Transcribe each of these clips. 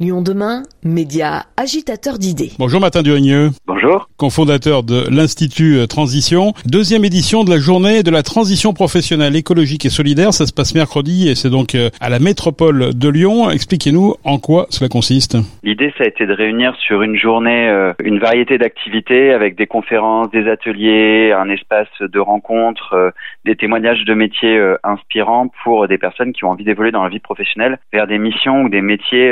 Lyon demain, média agitateur d'idées. Bonjour Martin Durigneux. Bonjour. Cofondateur de l'Institut Transition. Deuxième édition de la journée de la transition professionnelle écologique et solidaire. Ça se passe mercredi et c'est donc euh, à la métropole de Lyon. Expliquez-nous en quoi cela consiste. L'idée, ça a été de réunir sur une journée euh, une variété d'activités avec des conférences, des ateliers, un espace de rencontre, euh, des témoignages de métiers inspirants pour des personnes qui ont envie d'évoluer dans la vie professionnelle vers des missions ou des métiers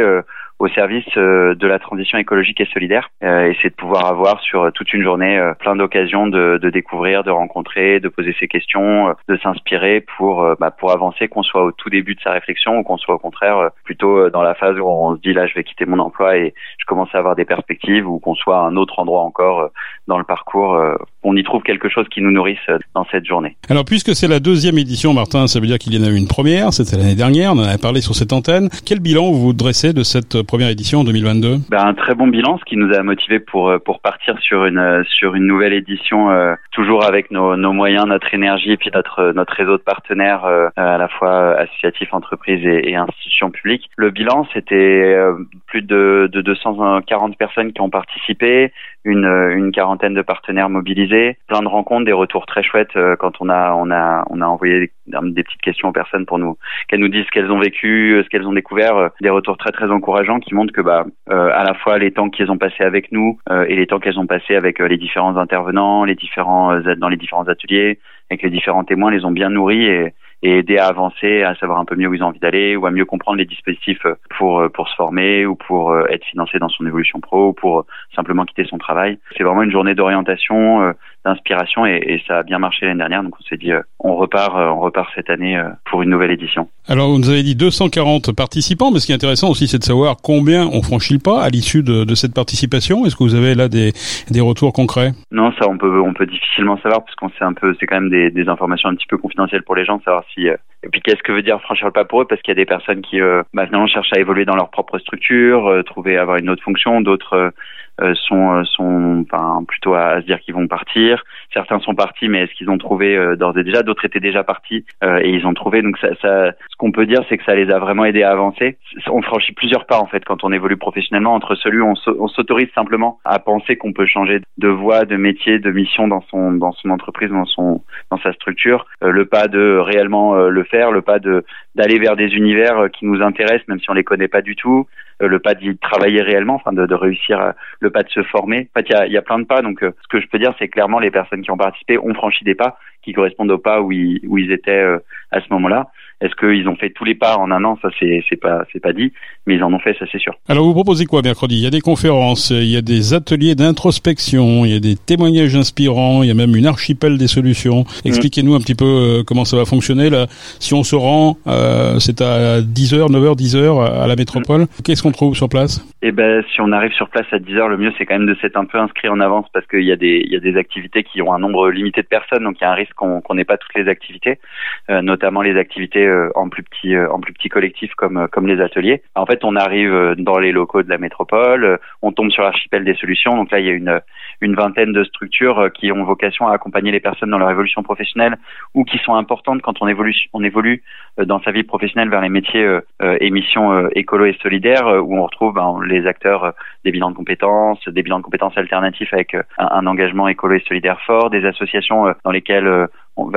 au service euh, de la transition écologique et solidaire. Euh, et c'est de pouvoir avoir sur toute une journée euh, plein d'occasions de, de, découvrir, de rencontrer, de poser ses questions, de s'inspirer pour bah, pour avancer, qu'on soit au tout début de sa réflexion ou qu'on soit au contraire plutôt dans la phase où on se dit là je vais quitter mon emploi et je commence à avoir des perspectives ou qu'on soit à un autre endroit encore dans le parcours, on y trouve quelque chose qui nous nourrisse dans cette journée. Alors puisque c'est la deuxième édition, Martin, ça veut dire qu'il y en a eu une première, c'était l'année dernière, on en a parlé sur cette antenne. Quel bilan vous dressez de cette première édition en 2022 ben, Un très bon bilan, ce qui nous a motivé pour euh, pour partir sur une euh, sur une nouvelle édition, euh, toujours avec nos, nos moyens, notre énergie, et puis notre notre réseau de partenaires à la fois associatifs, entreprises et, et institutions publiques. Le bilan, c'était plus de, de 240 personnes qui ont participé, une, une quarantaine de partenaires mobilisés, plein de rencontres, des retours très chouettes quand on a on a on a envoyé des petites questions aux personnes pour nous qu'elles nous disent ce qu'elles ont vécu, ce qu'elles ont découvert, des retours très très encourageants qui montrent que bah euh, à la fois les temps qu'ils ont passés avec nous euh, et les temps qu'elles ont passés avec euh, les différents intervenants, les différents dans les différents ateliers, avec les différents témoins, les ont bien nourris et, et aider à avancer, à savoir un peu mieux où ils ont envie d'aller, ou à mieux comprendre les dispositifs pour pour se former ou pour être financé dans son évolution pro, ou pour simplement quitter son travail. C'est vraiment une journée d'orientation, d'inspiration, et, et, ça a bien marché l'année dernière. Donc on s'est dit, on repart, on repart cette année pour une nouvelle édition. Alors, vous nous avez dit 240 participants, mais ce qui est intéressant aussi, c'est de savoir combien on franchit le pas à l'issue de, de, cette participation. Est-ce que vous avez là des, des retours concrets? Non, ça on peut on peut difficilement savoir parce qu'on sait un peu, c'est quand même des, des, informations un petit peu confidentielles pour les gens, savoir si. Euh, et puis qu'est-ce que veut dire franchir le pas pour eux? Parce qu'il y a des personnes qui euh, bah, cherchent à évoluer dans leur propre structure, euh, trouver avoir une autre fonction, d'autres euh, sont euh, sont enfin plutôt à, se dire qu'ils vont partir. Certains sont partis, mais est-ce qu'ils ont trouvé euh, d'ores et déjà? D'autres étaient déjà partis et ils ont trouvé. Donc ça, ça ce qu'on peut dire, c'est que ça les a vraiment aidés à avancer. On franchit plusieurs pas en fait quand on évolue professionnellement entre celui où on s'autorise simplement à penser qu'on peut changer de voie, de métier, de mission dans son dans son entreprise, dans son dans sa structure. le pas de réellement le faire, le pas de d'aller vers des univers qui nous intéressent, même si on les connaît pas du tout. Le pas d'y travailler réellement, enfin de, de réussir le pas de se former. En fait, il y a, y a, plein de pas. Donc, euh, ce que je peux dire, c'est clairement les personnes qui ont participé ont franchi des pas qui correspondent au pas où ils, où ils étaient euh, à ce moment-là. Est-ce qu'ils ont fait tous les pas en un an? Ça, c'est c'est pas c'est pas dit, mais ils en ont fait, ça c'est sûr. Alors, vous proposez quoi mercredi? Il y a des conférences, il y a des ateliers d'introspection, il y a des témoignages inspirants, il y a même une archipel des solutions. Mm. Expliquez-nous un petit peu euh, comment ça va fonctionner là. Si on se rend, euh, c'est à 10h, 9h, 10h à la métropole. Mm. Qu'est-ce qu'on trouve sur place? Eh ben, si on arrive sur place à 10h, le mieux c'est quand même de s'être un peu inscrit en avance parce qu'il y a des il y a des activités qui ont un nombre limité de personnes, donc il y a un risque qu'on n'ait pas toutes les activités, euh, notamment les activités euh, en plus petit euh, en plus petit collectif comme comme les ateliers. En fait, on arrive dans les locaux de la métropole, on tombe sur l'archipel des solutions. Donc là, il y a une une vingtaine de structures qui ont vocation à accompagner les personnes dans leur évolution professionnelle ou qui sont importantes quand on évolue on évolue dans sa vie professionnelle vers les métiers et missions écolo et solidaires où on retrouve ben, les acteurs des bilans de compétences, des bilans de compétences alternatifs avec un, un engagement écolo et solidaire fort, des associations dans lesquelles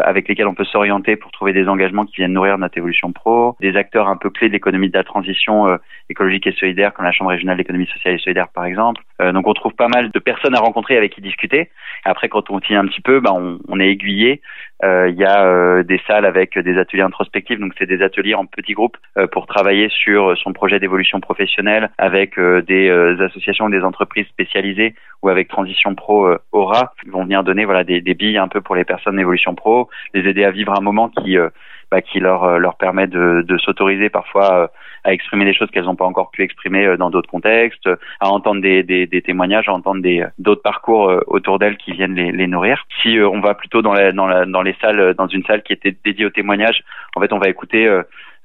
avec lesquels on peut s'orienter pour trouver des engagements qui viennent nourrir notre évolution pro, des acteurs un peu clés de l'économie de la transition euh, écologique et solidaire, comme la Chambre régionale d'économie sociale et solidaire par exemple. Euh, donc on trouve pas mal de personnes à rencontrer avec qui discuter. Après, quand on tient un petit peu, bah, on, on, est aiguillé. Euh, il y a des salles avec des ateliers introspectifs, donc c'est des ateliers en petits groupes pour travailler sur son projet d'évolution professionnelle avec des associations, des entreprises spécialisées ou avec Transition Pro Aura. Ils vont venir donner voilà des, des billes un peu pour les personnes d'évolution pro les aider à vivre un moment qui euh, bah, qui leur euh, leur permet de, de s'autoriser parfois euh, à exprimer des choses qu'elles n'ont pas encore pu exprimer dans d'autres contextes, à entendre des, des, des témoignages, à entendre des d'autres parcours autour d'elles qui viennent les, les nourrir. Si on va plutôt dans la, dans la, dans les salles, dans une salle qui était dédiée aux témoignages, en fait, on va écouter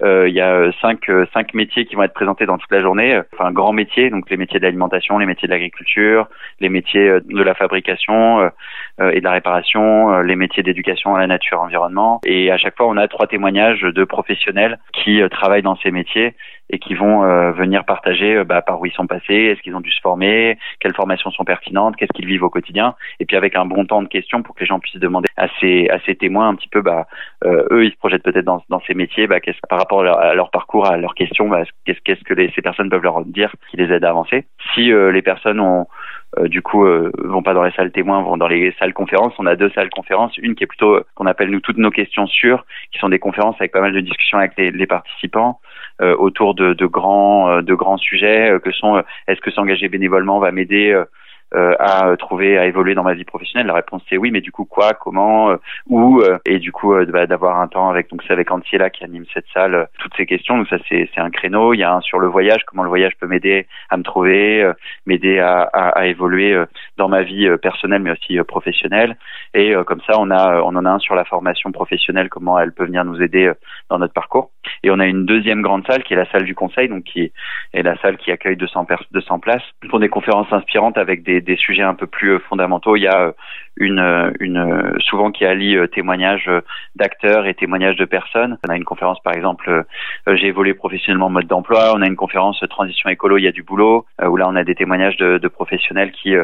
euh, il y a euh, cinq, euh, cinq métiers qui vont être présentés dans toute la journée. Enfin, grands métiers, donc les métiers de l'alimentation, les métiers de l'agriculture, les métiers de la fabrication et de la réparation, les métiers d'éducation à la nature, environnement. Et à chaque fois, on a trois témoignages de professionnels qui travaillent dans ces métiers et qui vont euh, venir partager bah, par où ils sont passés, est-ce qu'ils ont dû se former, quelles formations sont pertinentes, qu'est-ce qu'ils vivent au quotidien, et puis avec un bon temps de questions pour que les gens puissent demander à ces, à ces témoins un petit peu, bah, eux ils se projettent peut-être dans, dans ces métiers, bah, qu'est-ce, par rapport à leur, parcours, à leurs questions, bah, qu'est-ce, qu'est-ce que les, ces personnes peuvent leur dire qui les aide à avancer. Si les personnes ont euh, du coup euh, vont pas dans les salles témoins, vont dans les salles conférences. On a deux salles conférences, une qui est plutôt euh, qu'on appelle nous toutes nos questions sûres, qui sont des conférences avec pas mal de discussions avec les, participants autour de, de, grands de grands sujets que sont est-ce que s'engager bénévolement va m'aider euh, à trouver, à évoluer dans ma vie professionnelle La réponse c'est oui, mais du coup quoi, comment, euh, où euh, Et du coup bah, d'avoir un temps avec donc c'est avec Antiela qui anime cette salle, toutes ces questions. Donc ça c'est c'est un créneau. Il y a un sur le voyage, comment le voyage peut m'aider à me trouver, m'aider à, à, à, évoluer dans ma vie personnelle mais aussi professionnelle. Et comme ça on a on en a un sur la formation professionnelle, comment elle peut venir nous aider dans notre parcours. Et on a une deuxième grande salle qui est la salle du conseil, donc qui est la salle qui accueille 200 200 places pour des conférences inspirantes avec des des, sujets un peu plus euh, fondamentaux. Il y a euh, une, euh, souvent qui allie témoignages d'acteurs et témoignages de personnes. On a une conférence par exemple, j'ai évolué professionnellement en mode d'emploi. On a une conférence transition écolo, il y a du boulot, où là on a des témoignages de, professionnels qui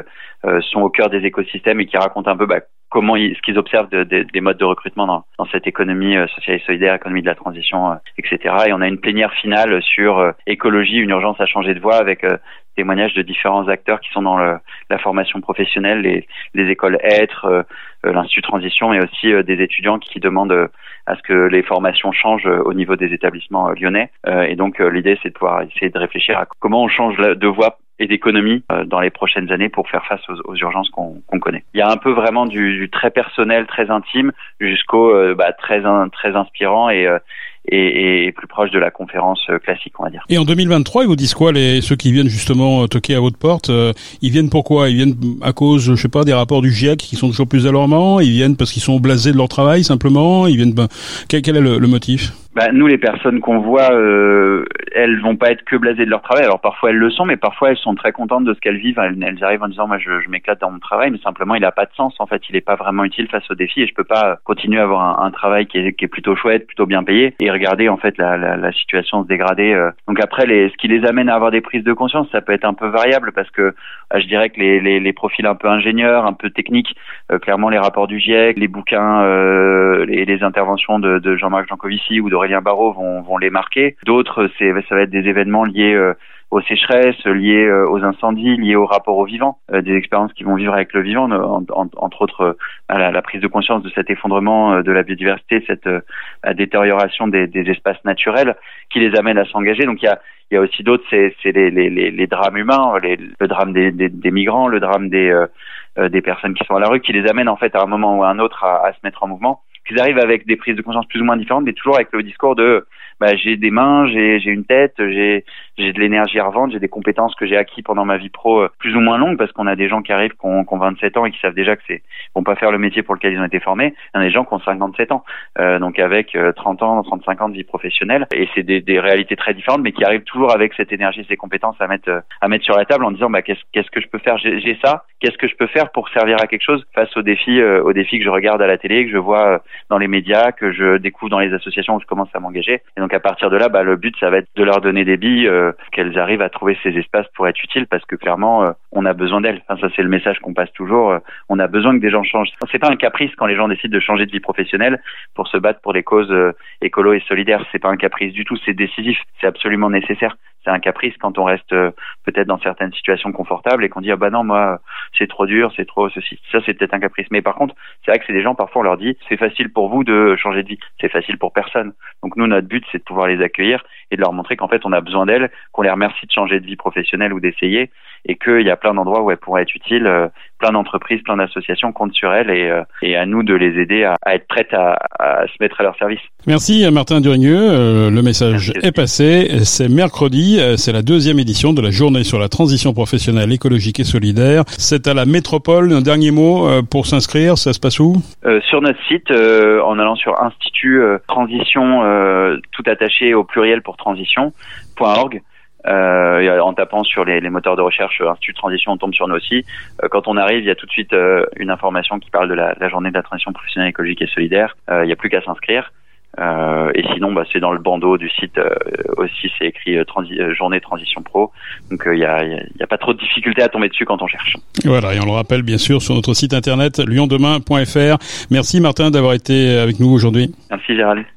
sont au cœur des écosystèmes et qui racontent un peu bah, comment ce qu'ils observent de, des modes de recrutement dans cette économie sociale et solidaire, économie de la transition, etc. Et on a une plénière finale sur écologie, une urgence à changer de voie avec témoignages de différents acteurs qui sont dans le, la formation professionnelle, les, les écoles Être, euh, euh, l'Institut Transition, mais aussi euh, des étudiants qui demandent à ce que les formations changent au niveau des établissements lyonnais. et donc l'idée, c'est de pouvoir essayer de réfléchir à comment on change de voie et d'économie dans les prochaines années pour faire face aux, urgences qu'on connaît. Il y a un peu vraiment du, du très personnel, très intime, jusqu'au bah, très très inspirant et, et, et, plus proche de la conférence euh, classique, on va dire. Et en 2023, ils vous disent quoi les ceux qui viennent justement toquer à votre porte euh, Ils viennent pourquoi Ils viennent à cause, je sais pas, des rapports du GIEC qui sont toujours plus alarmants? Ils viennent parce qu'ils sont blasés de leur travail simplement? Ils viennent ben, quel, quel est le, le motif? Bah, nous, les personnes qu'on voit, euh, elles vont pas être que blasées de leur travail. Alors parfois elles le sont, mais parfois elles sont très contentes de ce qu'elles vivent. Elles, elles, arrivent en disant moi je, je m'éclate dans mon travail, mais simplement il a pas de sens. En fait, il est pas vraiment utile face aux défis et je peux pas continuer à avoir un, un travail qui est, qui est, plutôt chouette, plutôt bien payé et regarder en fait la, la, la situation se dégrader. Euh. Donc après, les, ce qui les amène à avoir des prises de conscience, ça peut être un peu variable parce que euh, je dirais que les, les, les, profils un peu ingénieurs, un peu techniques, euh, clairement les rapports du GIEC, les bouquins, les, les, interventions de, de Jean-Marc Jancovici ou d'Aurélien Barraud vont vont, les marquer. D'autres, c'est ça va être des événements liés euh, aux sécheresses, liés euh, aux incendies, liés au rapport au vivant, euh, des expériences qui vont vivre avec le vivant, entre autres la, prise de conscience de cet effondrement de la biodiversité, cette détérioration des, espaces naturels qui les amène à s'engager. Donc il y a, il y a aussi d'autres, c'est les, les, les, drames humains, le drame des, des, migrants, le drame des, des personnes qui sont à la rue, qui les amènent en fait à un moment ou à un autre à se mettre en mouvement qu'ils arrivent avec des prises de conscience plus ou moins différentes, mais toujours avec le discours de bah, j'ai des mains, j'ai j'ai une tête, j'ai j'ai de l'énergie à revendre, j'ai des compétences que j'ai acquis pendant ma vie pro euh, plus ou moins longue parce qu'on a des gens qui arrivent qui ont, qui ont 27 ans et qui savent déjà que c'est vont pas faire le métier pour lequel ils ont été formés. Il y a des gens qui ont 57 ans, euh, donc avec 30 euh, ans, 35 ans de vie professionnelle et c'est des, des réalités très différentes, mais qui arrivent toujours avec cette énergie, ces compétences à mettre euh, à mettre sur la table en disant bah qu'est-ce qu'est-ce que je peux faire, j'ai ça, qu'est-ce que je peux faire pour servir à quelque chose face aux défis aux défis que je regarde à la télé, que je vois dans les médias, que je découvre dans les associations où je commence à m'engager. Et donc à partir de là, bah, le but ça va être de leur donner des billes, euh, qu'elles arrivent à trouver ces espaces pour être utiles, parce que clairement euh, on a besoin d'elles. Ça c'est le message qu'on passe toujours. Euh, on a besoin que des gens changent. C'est pas un caprice quand les gens décident de changer de vie professionnelle pour se battre pour des causes écolo et solidaires. C'est pas un caprice du tout. C'est décisif. C'est absolument nécessaire c'est un caprice quand on reste euh, peut-être dans certaines situations confortables et qu'on dit ah bah non moi c'est trop dur, c'est trop ceci. Ça c'est peut-être un caprice. Mais par contre, c'est vrai que c'est des gens parfois on leur dit c'est facile pour vous de changer de vie, c'est facile pour personne. Donc nous notre but c'est de pouvoir les accueillir et de leur montrer qu'en fait on a besoin d'elles, qu'on les remercie de changer de vie professionnelle ou d'essayer et qu'il y a plein d'endroits où elles pourraient être utiles, euh, plein d'entreprises, plein d'associations comptent sur elles et, euh, et, à nous de les aider à, à être prêtes à, à, se mettre à leur service. Merci Martin Durigneux, le message est passé, c'est mercredi euh, c'est la deuxième édition de la journée sur la transition professionnelle écologique et solidaire. C'est à la métropole. Un dernier mot euh, pour s'inscrire, ça se passe où? Euh, Sur notre site, en allant sur Institut Transition, tout attaché au pluriel pour transition.org. Euh, en tapant sur les, les, moteurs de recherche Institut Transition, on tombe sur nous aussi. quand on arrive, il y a tout de suite une information qui parle de la, la, journée de la transition professionnelle écologique et solidaire. il n'y a plus qu'à s'inscrire. et sinon, bah, c'est dans le bandeau du site aussi, c'est écrit journée transition pro. Donc il n'y a, y a pas trop de difficultés à tomber dessus quand on cherche. Voilà, et on le rappelle bien sûr sur notre site internet lyondemain.fr. Merci Martin d'avoir été avec nous aujourd'hui. Merci Gérald.